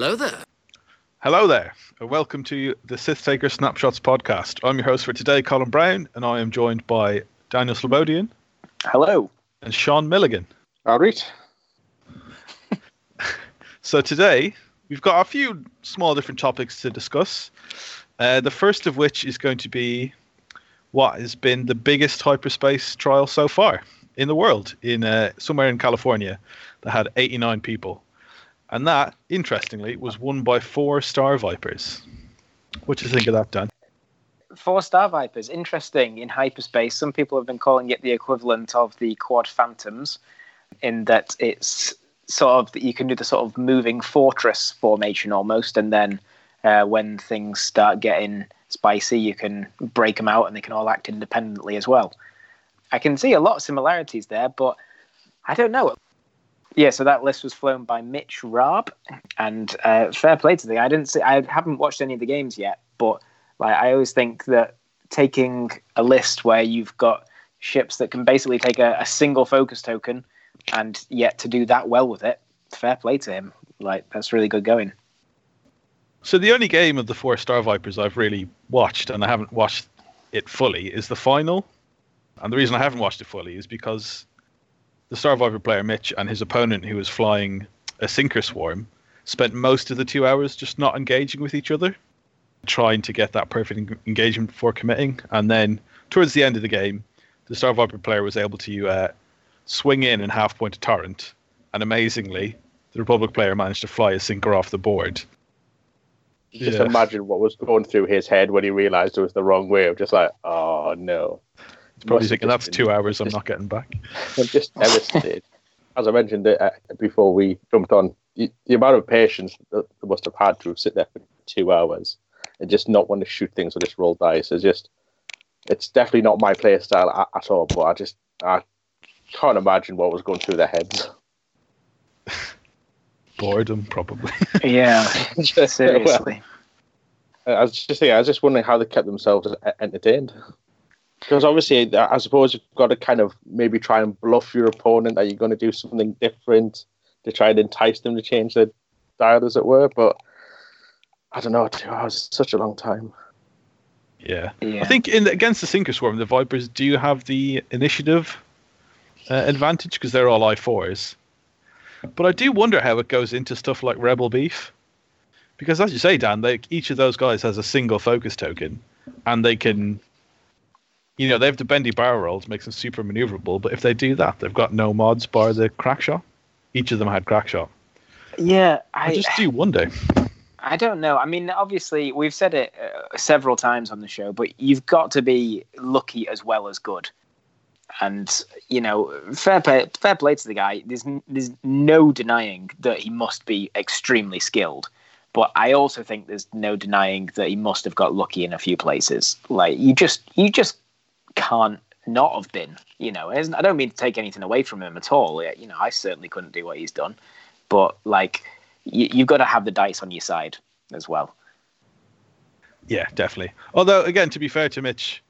Hello there. Hello there, and welcome to the Sith Taker Snapshots podcast. I'm your host for today, Colin Brown, and I am joined by Daniel Slobodian Hello. and Sean Milligan. All right. So today we've got a few small different topics to discuss. Uh, the first of which is going to be what has been the biggest hyperspace trial so far in the world, in uh, somewhere in California, that had 89 people, and that, interestingly, was won by four Star Vipers. What do you think of that, Dan? Four Star Vipers, interesting in hyperspace. Some people have been calling it the equivalent of the Quad Phantoms, in that it's sort of that you can do the sort of moving fortress formation almost, and then uh, when things start getting spicy, you can break them out and they can all act independently as well. I can see a lot of similarities there, but I don't know. Yeah, so that list was flown by Mitch Raab, and uh, fair play to the guy. I didn't see, I haven't watched any of the games yet, but like I always think that taking a list where you've got ships that can basically take a, a single focus token, and yet to do that well with it, fair play to him. Like that's really good going. So the only game of the four Star Vipers I've really watched, and I haven't watched it fully, is the final. And the reason I haven't watched it fully is because the Star Viper player Mitch and his opponent, who was flying a Sinker Swarm, spent most of the two hours just not engaging with each other, trying to get that perfect en- engagement before committing. And then towards the end of the game, the Star Viper player was able to uh, swing in and half point a torrent, and amazingly, the Republic player managed to fly a Sinker off the board. Just Yeah. imagine what was going through his head when he realised it was the wrong way. Of just like, oh no. Probably Must have thinking just two hours I'm not getting back. I'm just devastated. As I mentioned uh, before we jumped on, the, the amount of patience that they must have had to sit there for two hours and just not want to shoot things or just roll dice is just, it's definitely not my play style at, at all. But I just, I can't imagine what was going through their heads. Boredom, probably. Yeah, seriously. I was just thinking, I was just wondering how they kept themselves entertained. Because obviously, I suppose you've got to kind of maybe try and bluff your opponent that you're going to do something different to try and entice them to change their dial, as it were. But I don't know, two hours is such a long time. yeah. Yeah. I think in against the Sinker Swarm, the Vipers do you have the initiative uh, advantage because they're all I fours. But I do wonder how it goes into stuff like Rebel Beef, because as you say, Dan, they, each of those guys has a single focus token, and they can, you know, they have the bendy barrel rolls, makes them super maneuverable. But if they do that, they've got no mods bar the crack shot. Each of them had crack shot. yeah, I I, just do wonder. I don't know. I mean, obviously, we've said it uh, several times on the show, but you've got to be lucky as well as good. And you know, fair play, fair play to the guy. There's there's no denying that he must be extremely skilled, but I also think there's no denying that he must have got lucky in a few places. Like you just you just can't not have been. You know, I don't mean to take anything away from him at all. You know, I certainly couldn't do what he's done, but like you, you've got to have the dice on your side as well. Yeah, definitely. Although, again, to be fair to Mitch,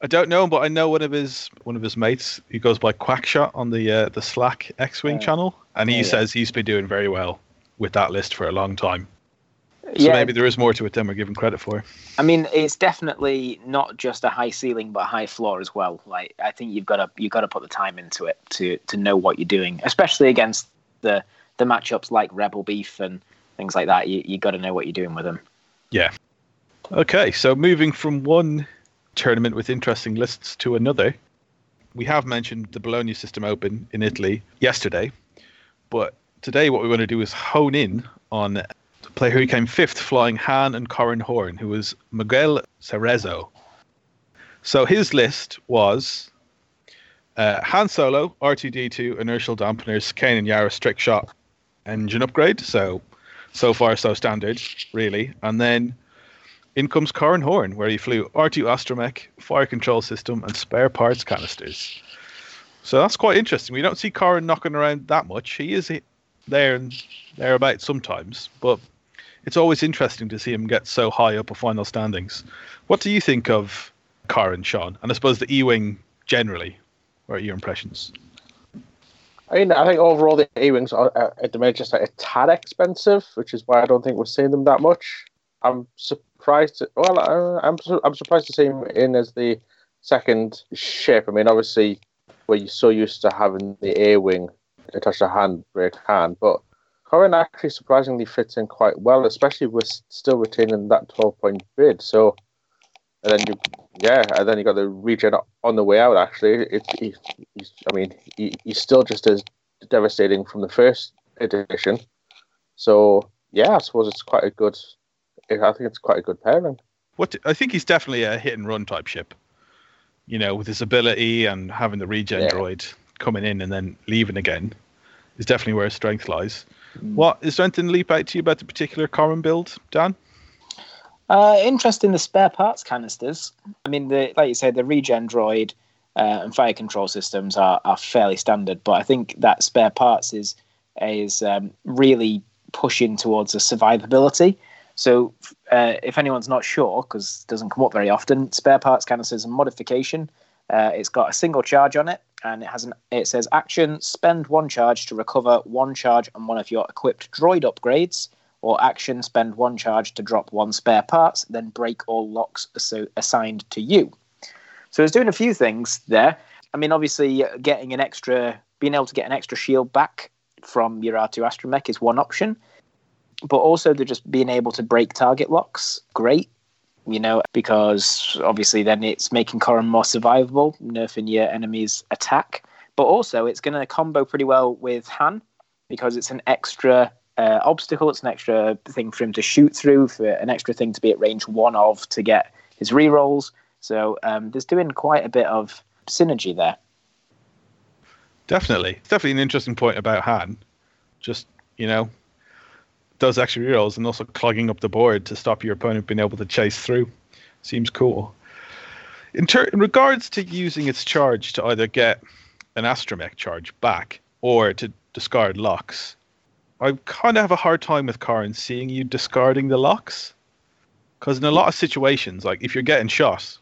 I don't know him, but I know one of his one of his mates who goes by Quackshot on the uh, the Slack X-wing Oh. channel, and he Oh, yeah. says he's been doing very well with that list for a long time. So maybe there is more to it than we're giving credit for. I mean, it's definitely not just a high ceiling, but a high floor as well. Like, I think you've got to you've got to put the time into it to to know what you're doing, especially against the the matchups like Rebel Beef and things like that. You you got to know what you're doing with them. Yeah. Okay, so moving from one tournament with interesting lists to another, we have mentioned the Bologna System Open in Italy yesterday, but today what we want to do is hone in on player who came fifth, flying Han and Corran Horn, who was Miguel Cerezo. So his list was uh, Han Solo, R2D2, inertial dampeners, Kanan Jarrus trick shot, engine upgrade. So, so far so standard, really. And then in comes Corran Horn, where he flew R2 Astromech, fire control system, and spare parts canisters. So that's quite interesting. We don't see Corran knocking around that much. He is there and thereabouts sometimes, but it's always interesting to see him get so high up a final standings. What do you think of Corran, Sean? And I suppose the E Wing generally. What are your impressions? I mean, I think overall the A wings are at the minute just like a tad expensive, which is why I don't think we're seeing them that much. I'm surprised. To, well, I'm I'm surprised to see him in as the second ship. I mean, obviously, we're so used to having the A wing attached to Handbrake Han, but Corran actually surprisingly fits in quite well, especially with still retaining that 12 point bid. So, and then you, yeah, and then you got the regen on the way out. Actually, it's he, he's, I mean, he, he's still just as devastating from the first edition. So, yeah, I suppose it's quite a good. I think it's quite a good pairing. What I think he's definitely a hit and run type ship. You know, with his ability and having the regen yeah. droid coming in and then leaving again, is definitely where his strength lies. Mm. What is there anything leap out to you about the particular Corran build, Dan? Uh, interest in the spare parts canisters. I mean, the like you said, the regen droid uh, and fire control systems are, are fairly standard, but I think that spare parts is is um, really pushing towards a survivability. So, uh, if anyone's not sure, because doesn't come up very often, spare parts canisters and modification. Uh, it's got a single charge on it, and it has an it says action spend one charge to recover one charge on one of your equipped droid upgrades or action spend one charge to drop one spare parts then break all locks so assigned to you. So it's doing a few things there. I mean obviously getting an extra being able to get an extra shield back from your r2 astromech is one option but also they're just being able to break target locks. Great you know, because obviously then it's making Corran more survivable, nerfing your enemy's attack. But also, it's going to combo pretty well with Han because it's an extra uh, obstacle, it's an extra thing for him to shoot through, for an extra thing to be at range one of to get his rerolls. So um, there's doing quite a bit of synergy there. Definitely. Definitely an interesting point about Han. Just, you know, does extra rerolls and also clogging up the board to stop your opponent being able to chase through. Seems cool. In, ter- in regards to using its charge to either get an astromech charge back or to discard locks, I kind of have a hard time with Corran seeing you discarding the locks. Because in a lot of situations, like if you're getting shot,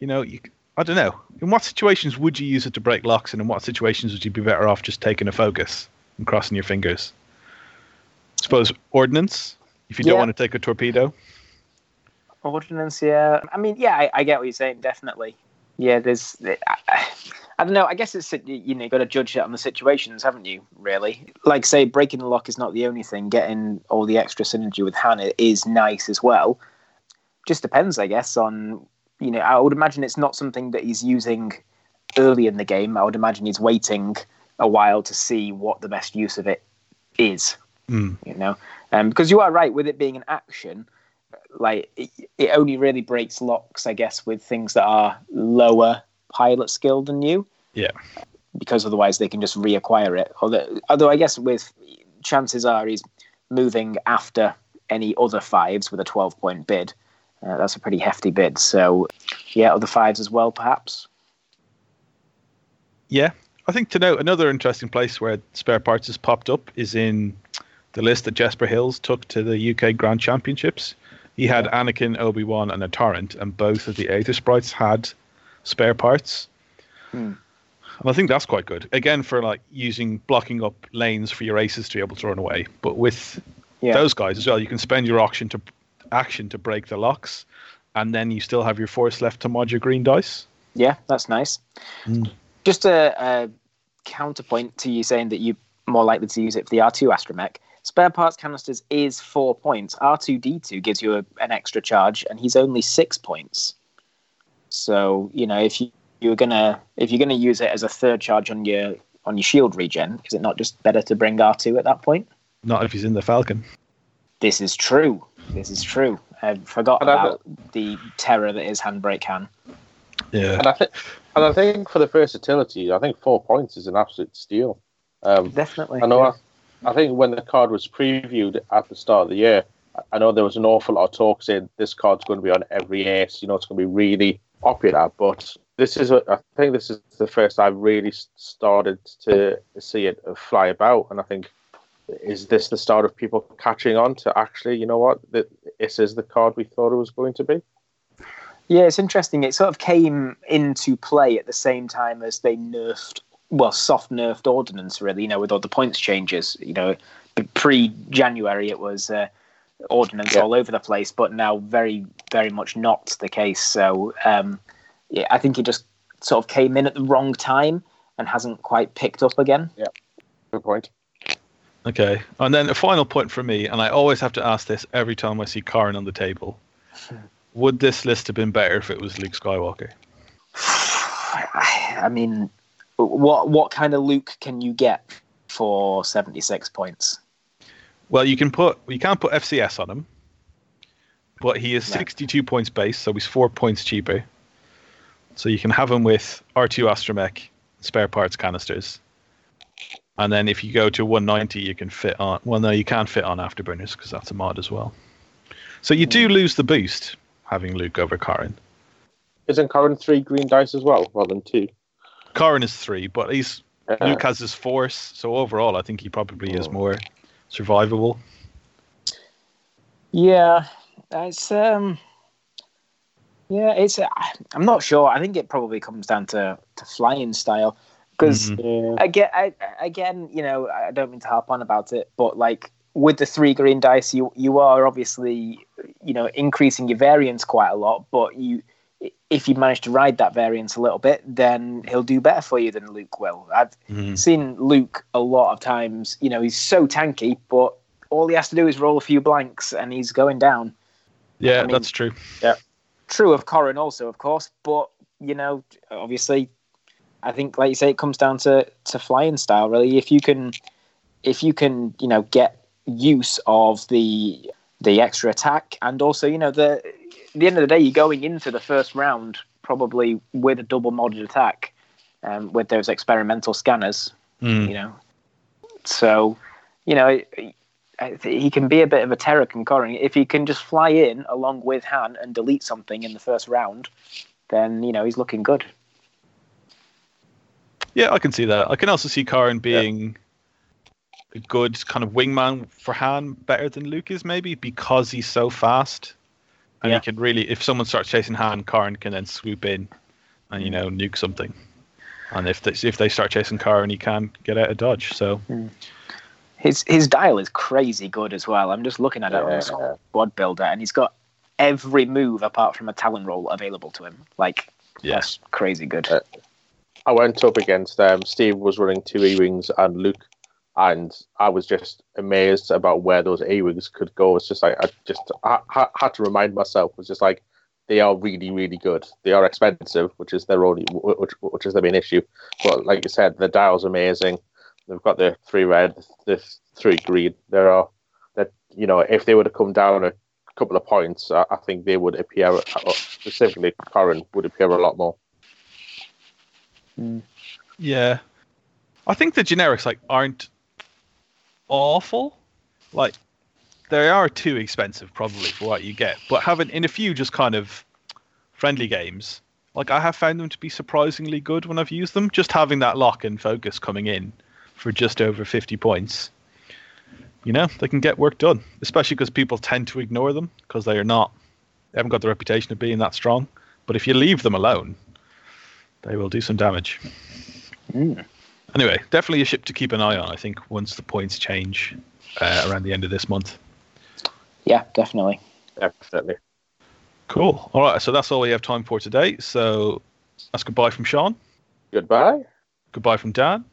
you know, you, I don't know. In what situations would you use it to break locks, and in what situations would you be better off just taking a focus and crossing your fingers? Suppose ordnance if you don't want to take a torpedo. Ordnance, yeah. I mean, yeah, I, I get what you're saying. Definitely, yeah. There's, I, I don't know. I guess it's you know, you got to judge it on the situations, haven't you? Really, like say, breaking the lock is not the only thing. Getting all the extra synergy with Hannah is nice as well. Just depends, I guess, on you know. I would imagine it's not something that he's using early in the game. I would imagine he's waiting a while to see what the best use of it is. Mm. You know, um, because you are right with it being an action. Like it, it only really breaks locks, I guess, with things that are lower pilot skill than you. Yeah. Because otherwise they can just reacquire it. Although, although I guess with chances are he's moving after any other fives with a 12 point bid. Uh, that's a pretty hefty bid. So, yeah, other fives as well, perhaps. Yeah, I think to note another interesting place where spare parts has popped up is in the list that Jesper Hills took to the UK Grand Championships. He had Anakin, Obi Wan, and a Torrent, and both of the Aethersprites had spare parts. Hmm. And I think that's quite good. Again, for like using blocking up lanes for your aces to be able to run away. But with yeah. those guys as well, you can spend your action to action to break the locks, and then you still have your force left to mod your green dice. Yeah, that's nice. Mm. Just a, a counterpoint to you saying that you're more likely to use it for the R2 astromech. Spare parts canisters is four points. R2D2 gives you a, an extra charge, and he's only six points. So you know if you you're gonna if you're gonna use it as a third charge on your on your shield regen, is it not just better to bring R2 at that point? Not if he's in the Falcon. This is true. This is true. I forgot and about the terror that is Handbrake Han. Yeah. And I think and I think for the versatility, I think four points is an absolute steal. Um, Definitely. I know yeah. I think when the card was previewed at the start of the year, I know there was an awful lot of talk saying this card's going to be on every ace. You know, it's going to be really popular. But this is, I think, this is the first I've really started to see it fly about. And I think, is this the start of people catching on to actually, you know what, this is the card we thought it was going to be? Yeah, it's interesting. It sort of came into play at the same time as they nerfed well soft nerfed ordnance really. You know, with all the points changes. You know, pre January it was. Uh, ordnance yeah. all over the place, but now very, very much not the case. So um, yeah, I think he just sort of came in at the wrong time and hasn't quite picked up again. Yeah, good point. Okay, and then a final point for me, and I always have to ask this every time I see Corran on the table. Would this list have been better if it was Luke Skywalker? I mean, what what kind of Luke can you get for seventy six points? Well, you can put you can't put FCS on him, but he is no. sixty two points base, so he's four points cheaper. So you can have him with R two astromech, spare parts canisters, and then if you go to 190, you can fit on. Well, no, you can't fit on afterburners because that's a mod as well. So you do hmm. lose the boost having Luke over Corran. Isn't Corran three green dice as well, rather than two? Corran is three, but he's Luke has his force, so overall, I think he probably is oh. more survivable. Yeah, it's um, yeah, it's. Uh, I'm not sure. I think it probably comes down to to flying style because mm-hmm. again, I, again, you know, I don't mean to harp on about it, but like with the three green dice, you you are obviously you know increasing your variance quite a lot, but you if you manage to ride that variance a little bit, then he'll do better for you than Luke will. I've mm-hmm. seen Luke a lot of times. You know, he's so tanky, but all he has to do is roll a few blanks, and he's going down. Yeah, I mean, that's true. Yeah, true of Corran also, of course, but you know, obviously I think, like you say, it comes down to to flying style. Really, if you can, if you can, you know, get use of the the extra attack, and also, you know, the the end of the day, you're going into the first round probably with a double modded attack, um, with those experimental scanners. Mm. You know, so you know. He can be a bit of a terror concurring. If he can just fly in along with Han and delete something in the first round, then you know he's looking good. Yeah, I can see that. I can also see Corran being yeah. a good kind of wingman for Han, better than Luke is maybe because he's so fast, and yeah. he can really, if someone starts chasing Han, Corran can then swoop in and you know nuke something. And if they, if they start chasing Corran, he can get out of dodge. So. Mm. His his dial is crazy good as well. I'm just looking at it on squad builder, and he's got every move apart from a tallon roll available to him. Like, yes, that's crazy good. Uh, I went up against them. Steve was running two E wings and Luke, and I was just amazed about where those E wings could go. It's just like I just I, I had to remind myself. It was just like they are really really good. They are expensive, which is their only which, which is the main issue. But like you said, the dial's amazing. They've got the three red, the three green. There are that you know if they were to come down a couple of points, I, I think they would appear uh, specifically Corran would appear a lot more. Mm. Yeah, I think the generics like aren't awful. Like they are too expensive probably for what you get, but having in a few just kind of friendly games, like I have found them to be surprisingly good when I've used them. Just having that lock and focus coming in for just over fifty points, you know, they can get work done. Especially because people tend to ignore them because they are not, they haven't got the reputation of being that strong. But if you leave them alone, they will do some damage. Mm. Anyway, definitely a ship to keep an eye on. I think once the points change uh, around the end of this month. Yeah, definitely. Definitely. Cool. All right, so that's all we have time for today. So that's goodbye from Sean. Goodbye. Goodbye from Dan.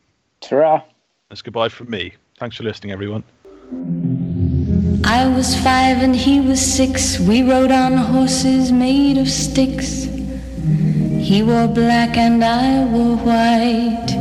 Ta-ra. That's goodbye from me. Thanks for listening, everyone. I was five and he was six. We rode on horses made of sticks. He wore black and I wore white.